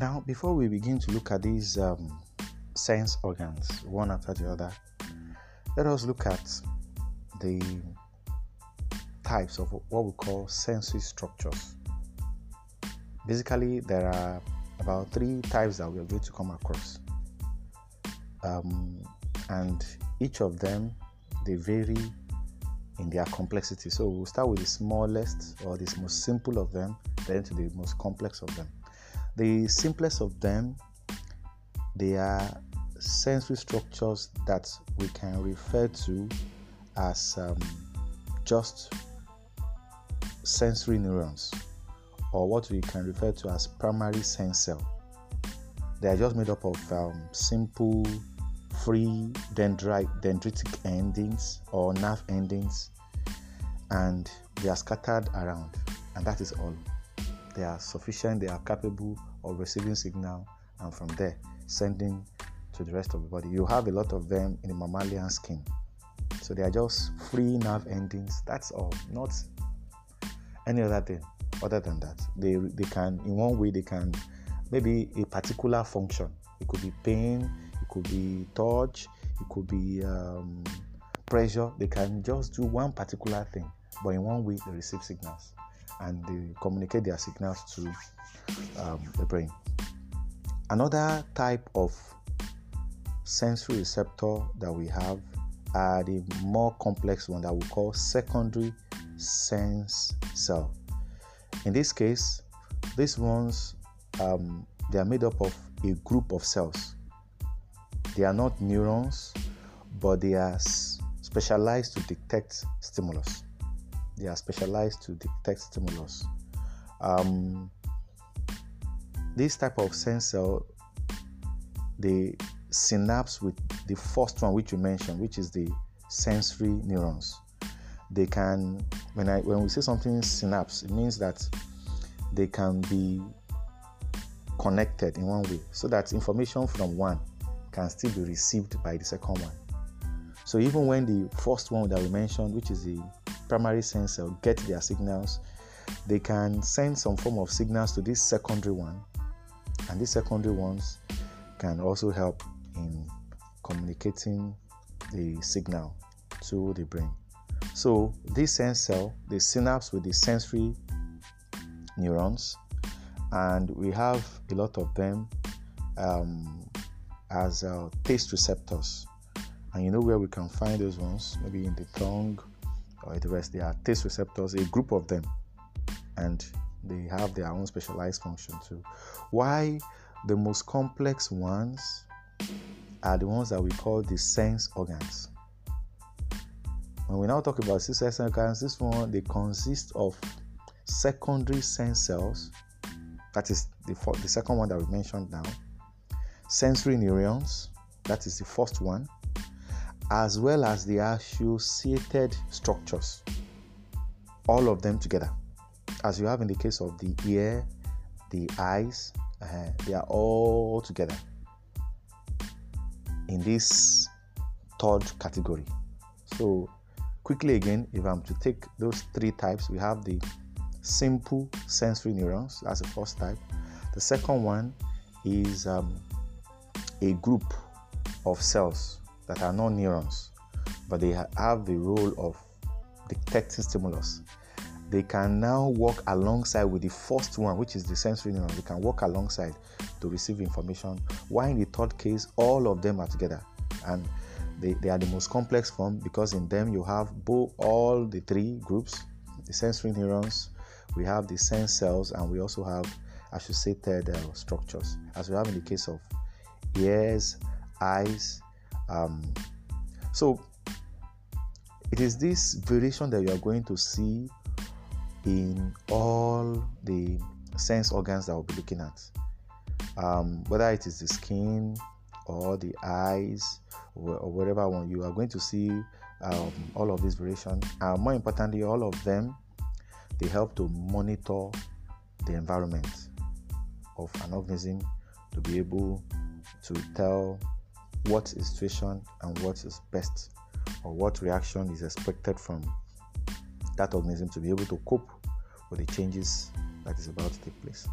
Now, before we begin to look at these um, sense organs, one after the other, let us look at the types of what we call sensory structures. Basically, there are about three types that we are going to come across, um, and each of them they vary in their complexity. So we'll start with the smallest or the most simple of them, then to the most complex of them. The simplest of them, they are sensory structures that we can refer to as um, just sensory neurons, or what we can refer to as primary sense cell. They are just made up of um, simple free dendritic endings or nerve endings and they are scattered around and that is all they are sufficient they are capable of receiving signal and from there sending to the rest of the body. You have a lot of them in the mammalian skin. So they are just free nerve endings. That's all. Not any other thing other than that. They they can in one way they can maybe a particular function. It could be pain it could be touch, it could be um, pressure. They can just do one particular thing, but in one way they receive signals and they communicate their signals to um, the brain. Another type of sensory receptor that we have are the more complex one that we call secondary sense cell. In this case, these ones um, they are made up of a group of cells they are not neurons, but they are specialized to detect stimulus. They are specialized to detect stimulus. Um, this type of sensor, they synapse with the first one which you mentioned, which is the sensory neurons. They can, when I when we say something synapse, it means that they can be connected in one way, so that information from one can still be received by the second one. So even when the first one that we mentioned, which is the primary sensor, get their signals, they can send some form of signals to this secondary one, and these secondary ones can also help in communicating the signal to the brain. So this sense cell, they synapse with the sensory neurons, and we have a lot of them um, as uh, taste receptors. And you know where we can find those ones? Maybe in the tongue or the rest. They are taste receptors, a group of them. And they have their own specialized function too. Why the most complex ones are the ones that we call the sense organs. When we now talk about six sense organs, this one they consist of secondary sense cells. That is the, the second one that we mentioned now sensory neurons, that is the first one, as well as the associated structures, all of them together. As you have in the case of the ear, the eyes, uh, they are all together in this third category. So, quickly again, if I'm to take those three types, we have the simple sensory neurons, that's the first type. The second one is um, a group of cells that are not neurons, but they have the role of detecting stimulus. They can now work alongside with the first one, which is the sensory neuron. They can work alongside to receive information. While in the third case, all of them are together, and they, they are the most complex form because in them you have both all the three groups, the sensory neurons, we have the sense cells, and we also have associated uh, structures, as we have in the case of ears, eyes. Um, so it is this variation that you are going to see in all the sense organs that we'll be looking at. Um, whether it is the skin or the eyes or, whatever one, you are going to see um, all of these variation. And more importantly, all of them they help to monitor the environment of an organism to be able to tell what is situation and what is best or what reaction is expected from that organism to be able to cope with the changes that is about to take place.